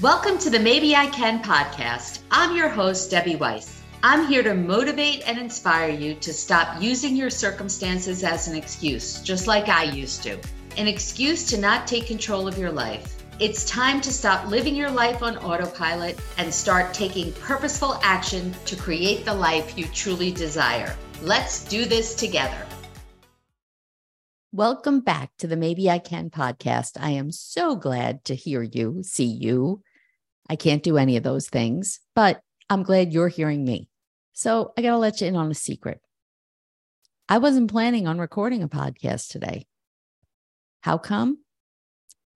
Welcome to the Maybe I Can podcast. I'm your host, Debbie Weiss. I'm here to motivate and inspire you to stop using your circumstances as an excuse, just like I used to. An excuse to not take control of your life. It's time to stop living your life on autopilot and start taking purposeful action to create the life you truly desire. Let's do this together. Welcome back to the Maybe I Can podcast. I am so glad to hear you, see you. I can't do any of those things, but I'm glad you're hearing me. So I got to let you in on a secret. I wasn't planning on recording a podcast today. How come?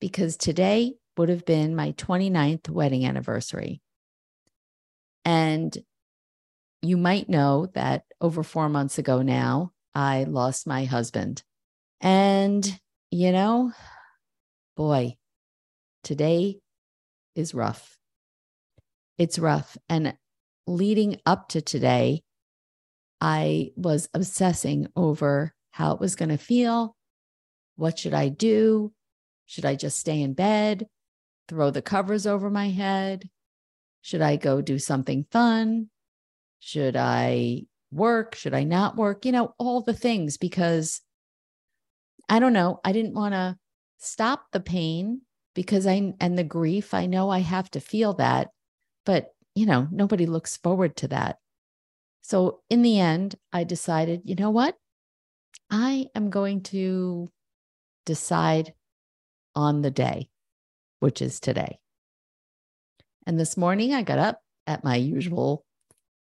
Because today would have been my 29th wedding anniversary. And you might know that over four months ago now, I lost my husband. And, you know, boy, today is rough. It's rough. And leading up to today, I was obsessing over how it was going to feel. What should I do? Should I just stay in bed, throw the covers over my head? Should I go do something fun? Should I work? Should I not work? You know, all the things because I don't know. I didn't want to stop the pain because I and the grief. I know I have to feel that, but you know, nobody looks forward to that. So in the end, I decided, you know what? I am going to decide on the day, which is today. And this morning I got up at my usual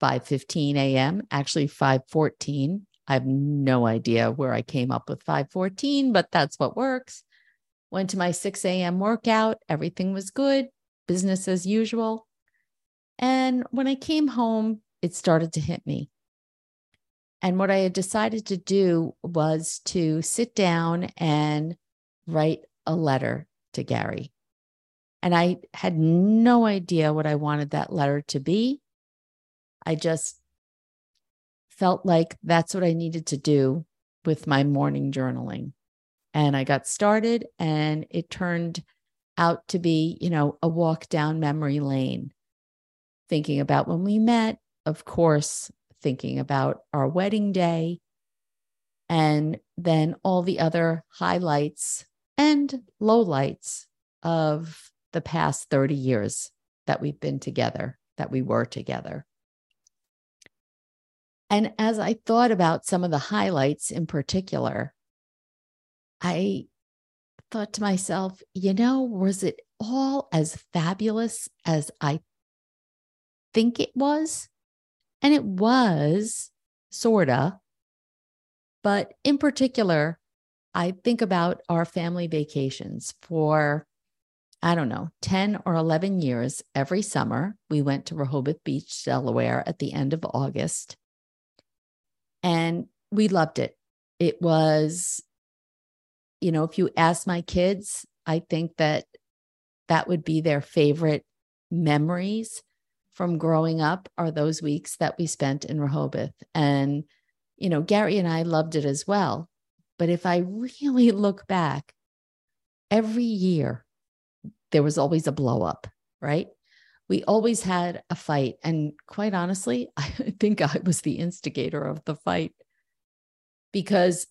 5:15 a.m., actually 5:14 I have no idea where I came up with 514, but that's what works. Went to my 6 a.m. workout. Everything was good, business as usual. And when I came home, it started to hit me. And what I had decided to do was to sit down and write a letter to Gary. And I had no idea what I wanted that letter to be. I just felt like that's what I needed to do with my morning journaling. And I got started, and it turned out to be, you know, a walk down memory lane, thinking about when we met, of course, thinking about our wedding day, and then all the other highlights and lowlights of the past 30 years that we've been together, that we were together. And as I thought about some of the highlights in particular, I thought to myself, you know, was it all as fabulous as I think it was? And it was, sorta. But in particular, I think about our family vacations for, I don't know, 10 or 11 years every summer. We went to Rehoboth Beach, Delaware at the end of August. And we loved it. It was, you know, if you ask my kids, I think that that would be their favorite memories from growing up are those weeks that we spent in Rehoboth. And, you know, Gary and I loved it as well. But if I really look back, every year there was always a blow up, right? We always had a fight. And quite honestly, I think I was the instigator of the fight because,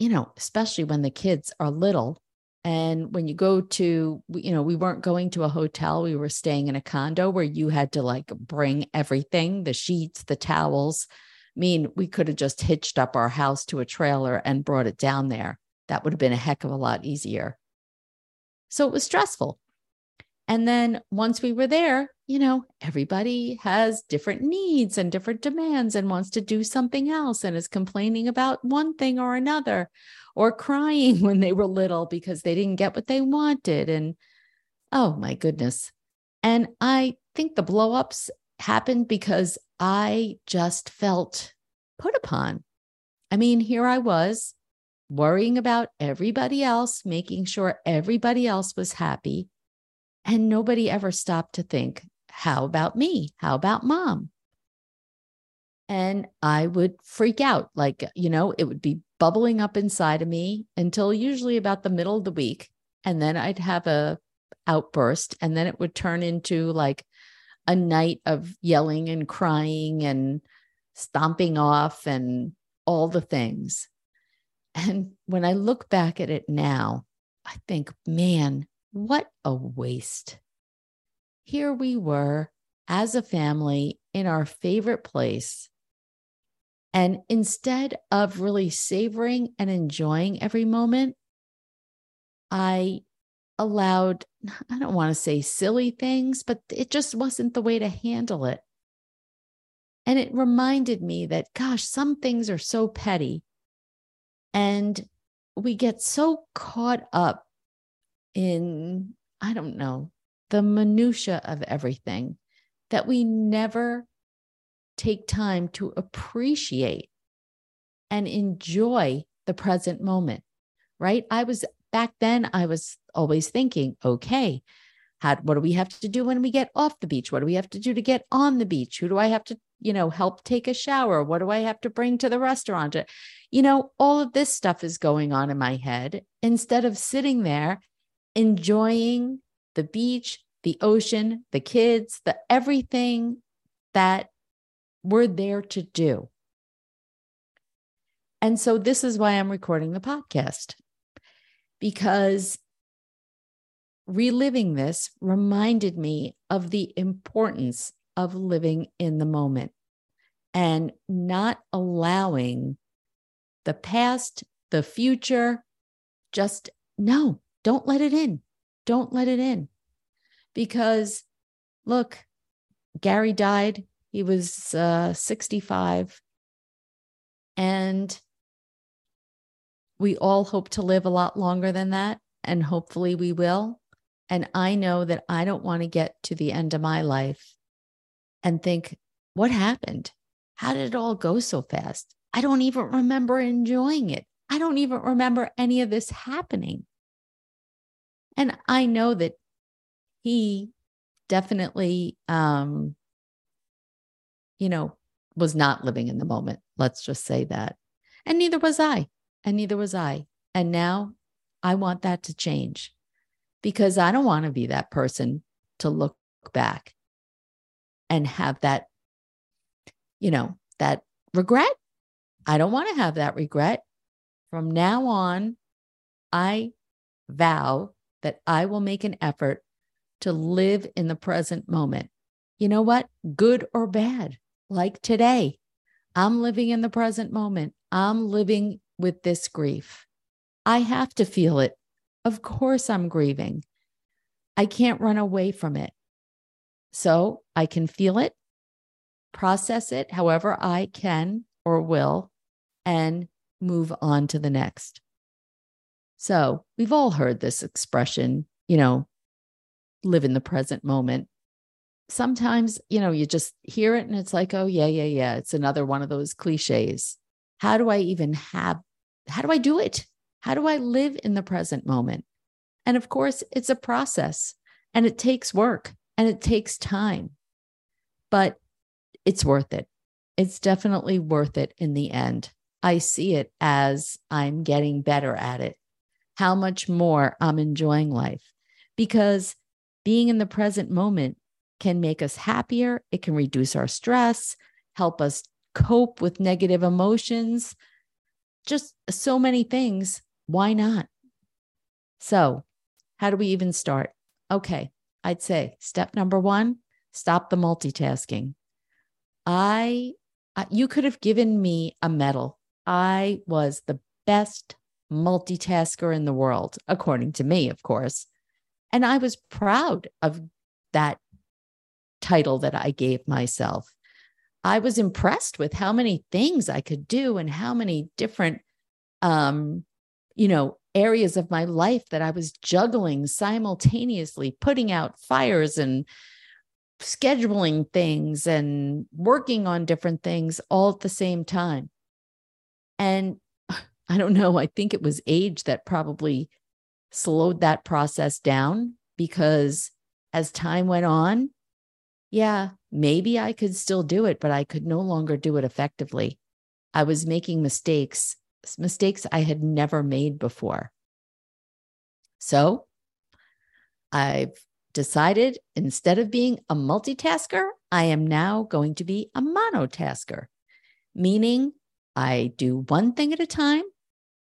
you know, especially when the kids are little. And when you go to, you know, we weren't going to a hotel, we were staying in a condo where you had to like bring everything the sheets, the towels. I mean, we could have just hitched up our house to a trailer and brought it down there. That would have been a heck of a lot easier. So it was stressful. And then once we were there, you know, everybody has different needs and different demands and wants to do something else and is complaining about one thing or another or crying when they were little because they didn't get what they wanted. And oh my goodness. And I think the blowups happened because I just felt put upon. I mean, here I was worrying about everybody else, making sure everybody else was happy and nobody ever stopped to think, how about me? How about mom? And I would freak out. Like, you know, it would be bubbling up inside of me until usually about the middle of the week. And then I'd have a outburst and then it would turn into like a night of yelling and crying and stomping off and all the things. And when I look back at it now, I think, man, what a waste. Here we were as a family in our favorite place. And instead of really savoring and enjoying every moment, I allowed, I don't want to say silly things, but it just wasn't the way to handle it. And it reminded me that, gosh, some things are so petty. And we get so caught up in, I don't know, the minutia of everything that we never take time to appreciate and enjoy the present moment, right? I was back then, I was always thinking, okay, how, what do we have to do when we get off the beach? What do we have to do to get on the beach? Who do I have to, you know, help take a shower? What do I have to bring to the restaurant? You know, all of this stuff is going on in my head instead of sitting there enjoying the beach, the ocean, the kids, the everything that we're there to do. And so this is why I'm recording the podcast because reliving this reminded me of the importance of living in the moment and not allowing the past, the future, just no, don't let it in. Don't let it in. Because look, Gary died. He was uh, 65. And we all hope to live a lot longer than that. And hopefully we will. And I know that I don't want to get to the end of my life and think, what happened? How did it all go so fast? I don't even remember enjoying it. I don't even remember any of this happening. And I know that he definitely, um, you know, was not living in the moment. Let's just say that. And neither was I. And neither was I. And now I want that to change because I don't want to be that person to look back and have that, you know, that regret. I don't want to have that regret. From now on, I vow that I will make an effort to live in the present moment. You know what? Good or bad, like today, I'm living in the present moment. I'm living with this grief. I have to feel it. Of course, I'm grieving. I can't run away from it. So I can feel it, process it however I can or will, and move on to the next. So we've all heard this expression, you know, live in the present moment. Sometimes, you know, you just hear it and it's like, oh, yeah, yeah, yeah. It's another one of those cliches. How do I even have, how do I do it? How do I live in the present moment? And of course, it's a process and it takes work and it takes time, but it's worth it. It's definitely worth it in the end. I see it as I'm getting better at it how much more I'm enjoying life. Because being in the present moment can make us happier, it can reduce our stress, help us cope with negative emotions, just so many things. Why not? So, how do we even start? Okay, I'd say step number one stop the multitasking. I, you could have given me a medal. I was the best multitasker in the world, according to me, of course. And I was proud of that title that I gave myself. I was impressed with how many things I could do and how many different, um, you know, areas of my life that I was juggling simultaneously, putting out fires and scheduling things and working on different things all at the same time. And I don't know. I think it was age that probably slowed that process down because as time went on, yeah, maybe I could still do it, but I could no longer do it effectively. I was making mistakes, mistakes I had never made before. So I've decided instead of being a multitasker, I am now going to be a monotasker, meaning I do one thing at a time.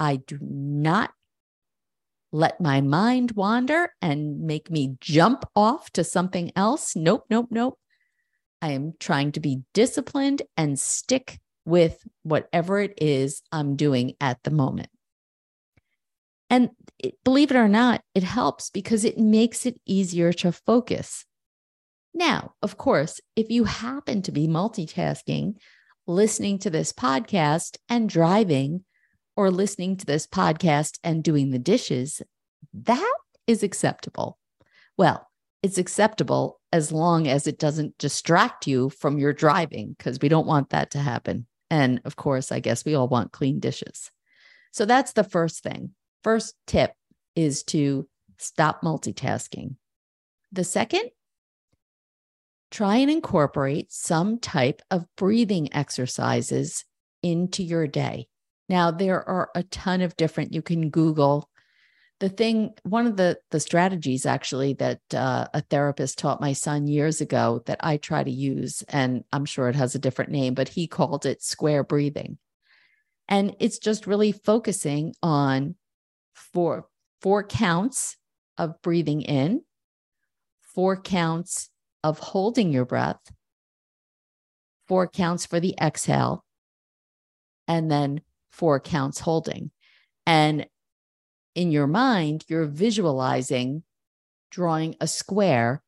I do not let my mind wander and make me jump off to something else. Nope, nope, nope. I am trying to be disciplined and stick with whatever it is I'm doing at the moment. And it, believe it or not, it helps because it makes it easier to focus. Now, of course, if you happen to be multitasking, listening to this podcast and driving, or listening to this podcast and doing the dishes, that is acceptable. Well, it's acceptable as long as it doesn't distract you from your driving, because we don't want that to happen. And of course, I guess we all want clean dishes. So that's the first thing. First tip is to stop multitasking. The second, try and incorporate some type of breathing exercises into your day. Now, there are a ton of different, you can Google. The thing, one of the, the strategies actually that uh, a therapist taught my son years ago that I try to use, and I'm sure it has a different name, but he called it square breathing. And it's just really focusing on four, four counts of breathing in, four counts of holding your breath, four counts for the exhale, and then four counts holding. And in your mind, you're visualizing drawing a square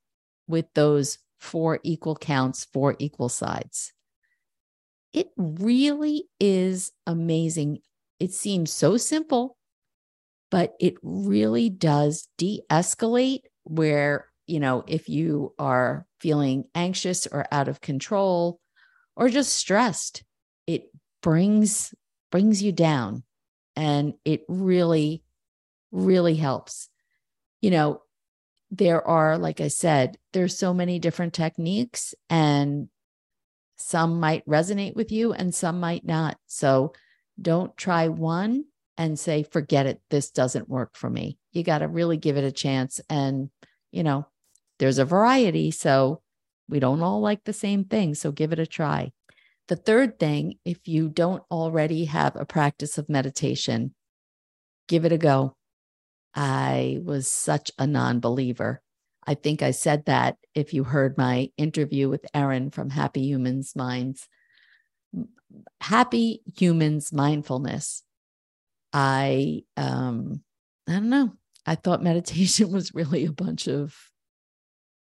with those four equal counts, four equal sides. It really is amazing. It seems so simple, but it really does de escalate where, you know, if you are feeling anxious or out of control or just stressed, it brings brings you down. And it really really helps. You know there are like i said there's so many different techniques and some might resonate with you and some might not. So don't try one and say forget it. This doesn't work for me. You got to really give it a chance. And you know there's a variety so we don't all like the same thing. So give it a try the third thing, if you don't already have a practice of meditation, give it a go. I was such a non believer. I think I said that if you heard my interview with Erin from Happy Humans Minds. Happy Humans Mindfulness. I um I don't know. I thought meditation was really a bunch of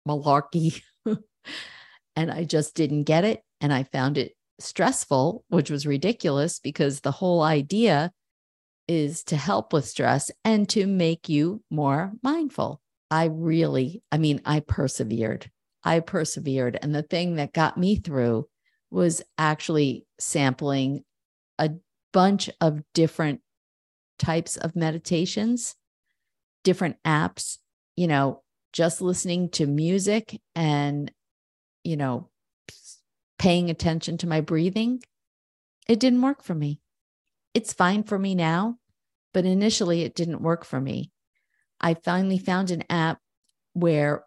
malarkey. and I just didn't get it. And I found it stressful, which was ridiculous because the whole idea is to help with stress and to make you more mindful. I really, I mean, I persevered. I persevered. And the thing that got me through was actually sampling a bunch of different types of meditations, different apps, you know, just listening to music and, you know, paying attention to my breathing, it didn't work for me. It's fine for me now, but initially it didn't work for me. I finally found an app where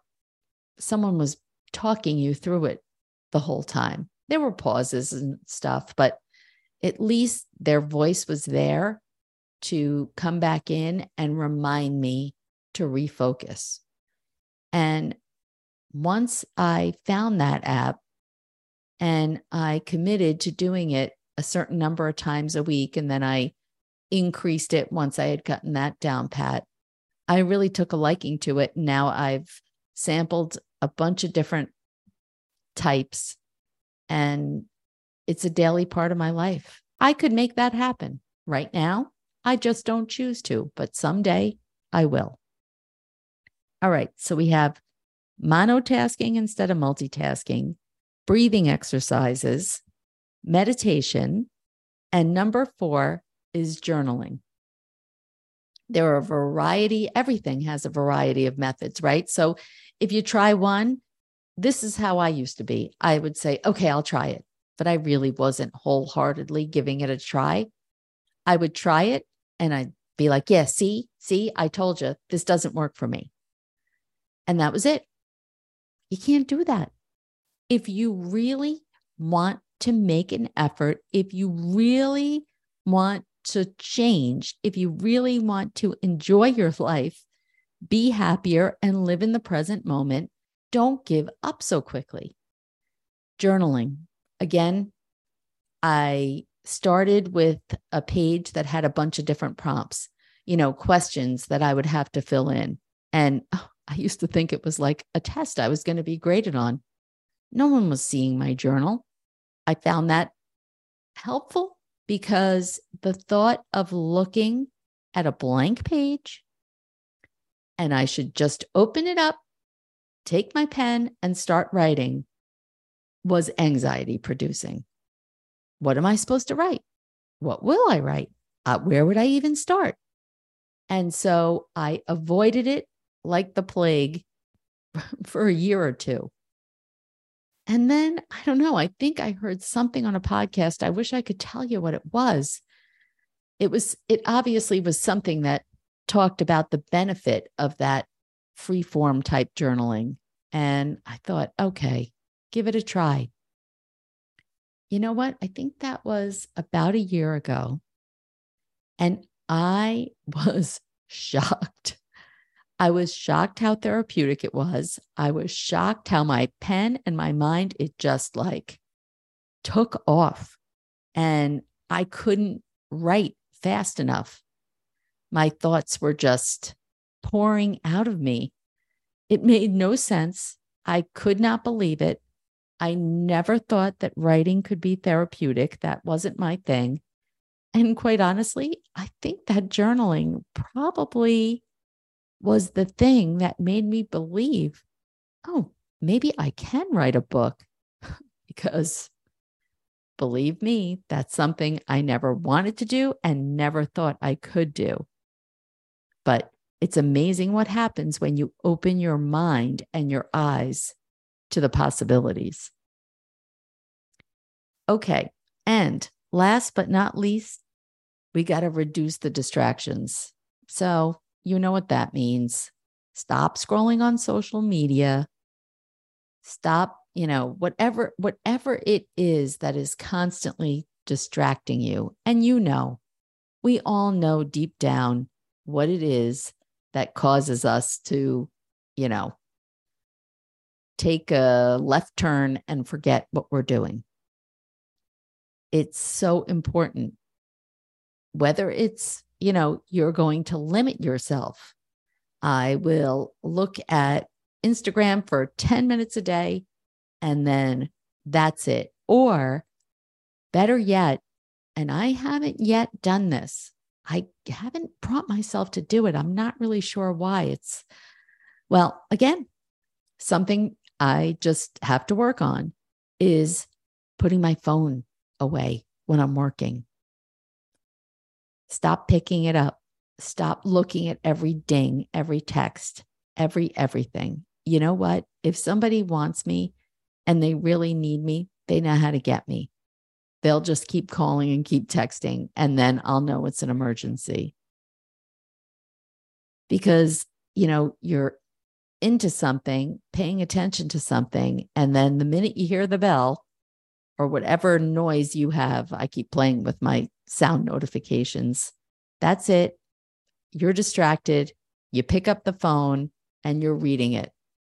someone was talking you through it the whole time. There were pauses and stuff, but at least their voice was there to come back in and remind me to refocus. And once I found that app, and I committed to doing it a certain number of times a week. And then I increased it once I had gotten that down pat. I really took a liking to it. Now I've sampled a bunch of different types, and it's a daily part of my life. I could make that happen right now. I just don't choose to, but someday I will. All right. So we have monotasking instead of multitasking breathing exercises, meditation, and number four is journaling. There are a variety, everything has a variety of methods, right? So if you try one, this is how I used to be. I would say, okay, I'll try it, but I really wasn't wholeheartedly giving it a try. I would try it and I'd be like, yeah, see, see, I told you this doesn't work for me. And that was it. You can't do that. If you really want to make an effort, if you really want to change, if you really want to enjoy your life, be happier, and live in the present moment, don't give up so quickly. Journaling. Again, I started with a page that had a bunch of different prompts, you know, questions that I would have to fill in. And oh, I used to think it was like a test I was going to be graded on. No one was seeing my journal. I found that helpful because the thought of looking at a blank page and I should just open it up, take my pen, and start writing was anxiety producing. What am I supposed to write? What will I write? Uh, where would I even start? And so I avoided it like the plague for a year or two. And then I don't know, I think I heard something on a podcast. I wish I could tell you what it was. It was, it obviously was something that talked about the benefit of that free form type journaling. And I thought, okay, give it a try. You know what? I think that was about a year ago. And I was shocked I was shocked how therapeutic it was. I was shocked how my pen and my mind, it just like took off and I couldn't write fast enough. My thoughts were just pouring out of me. It made no sense. I could not believe it. I never thought that writing could be therapeutic. That wasn't my thing. And quite honestly, I think that journaling probably was the thing that made me believe, oh, maybe I can write a book because believe me, that's something I never wanted to do and never thought I could do. But it's amazing what happens when you open your mind and your eyes to the possibilities. Okay. And last but not least, we got to reduce the distractions. So you know what that means. Stop scrolling on social media. Stop, you know, whatever whatever it is that is constantly distracting you. And you know, we all know deep down what it is that causes us to, you know, take a left turn and forget what we're doing. It's so important. Whether it's you know, you're going to limit yourself. I will look at Instagram for 10 minutes a day and then that's it. Or better yet, and I haven't yet done this. I haven't brought myself to do it. I'm not really sure why. It's, well, again, something I just have to work on is putting my phone away when I'm working. Stop picking it up. Stop looking at every ding, every text, every everything. You know what? If somebody wants me and they really need me, they know how to get me. They'll just keep calling and keep texting, and then I'll know it's an emergency. Because, you know, you're into something, paying attention to something, and then the minute you hear the bell or whatever noise you have, I keep playing with my sound notifications. That's it. You're distracted. You pick up the phone and you're reading it,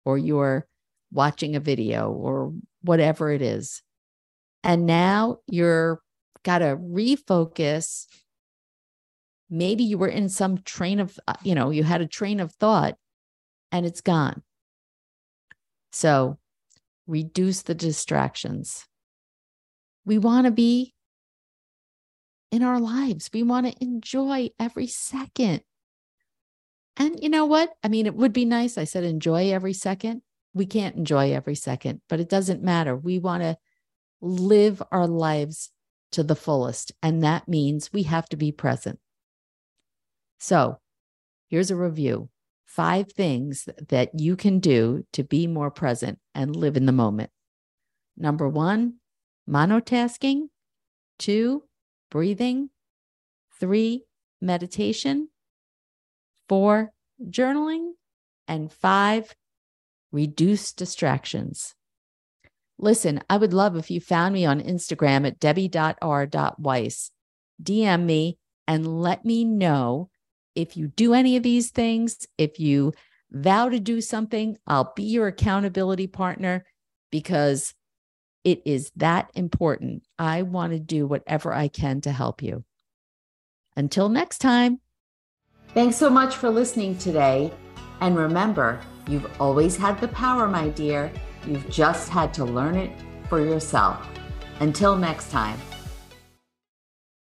or you're watching a video, or whatever it is. And now you're got to refocus. Maybe you were in some train of, uh, you know, you had a train of thought and it's gone. So reduce the distractions. We want to be in our lives. We want to enjoy every second. And you know what? I mean, it would be nice. I said enjoy every second. We can't enjoy every second, but it doesn't matter. We want to live our lives to the fullest. And that means we have to be present. So here's a review five things that you can do to be more present and live in the moment. Number one, monotasking. Two, breathing. Three, meditation. Four, journaling. And five, reduce distractions. Listen, I would love if you found me on Instagram at debbie.r.weiss. DM me and let me know if you do any of these things. If you vow to do something, I'll be your accountability partner because it is that important. I want to do whatever I can to help you. Until next time. Thanks so much for listening today. And remember, you've always had the power, my dear. You've just had to learn it for yourself. Until next time.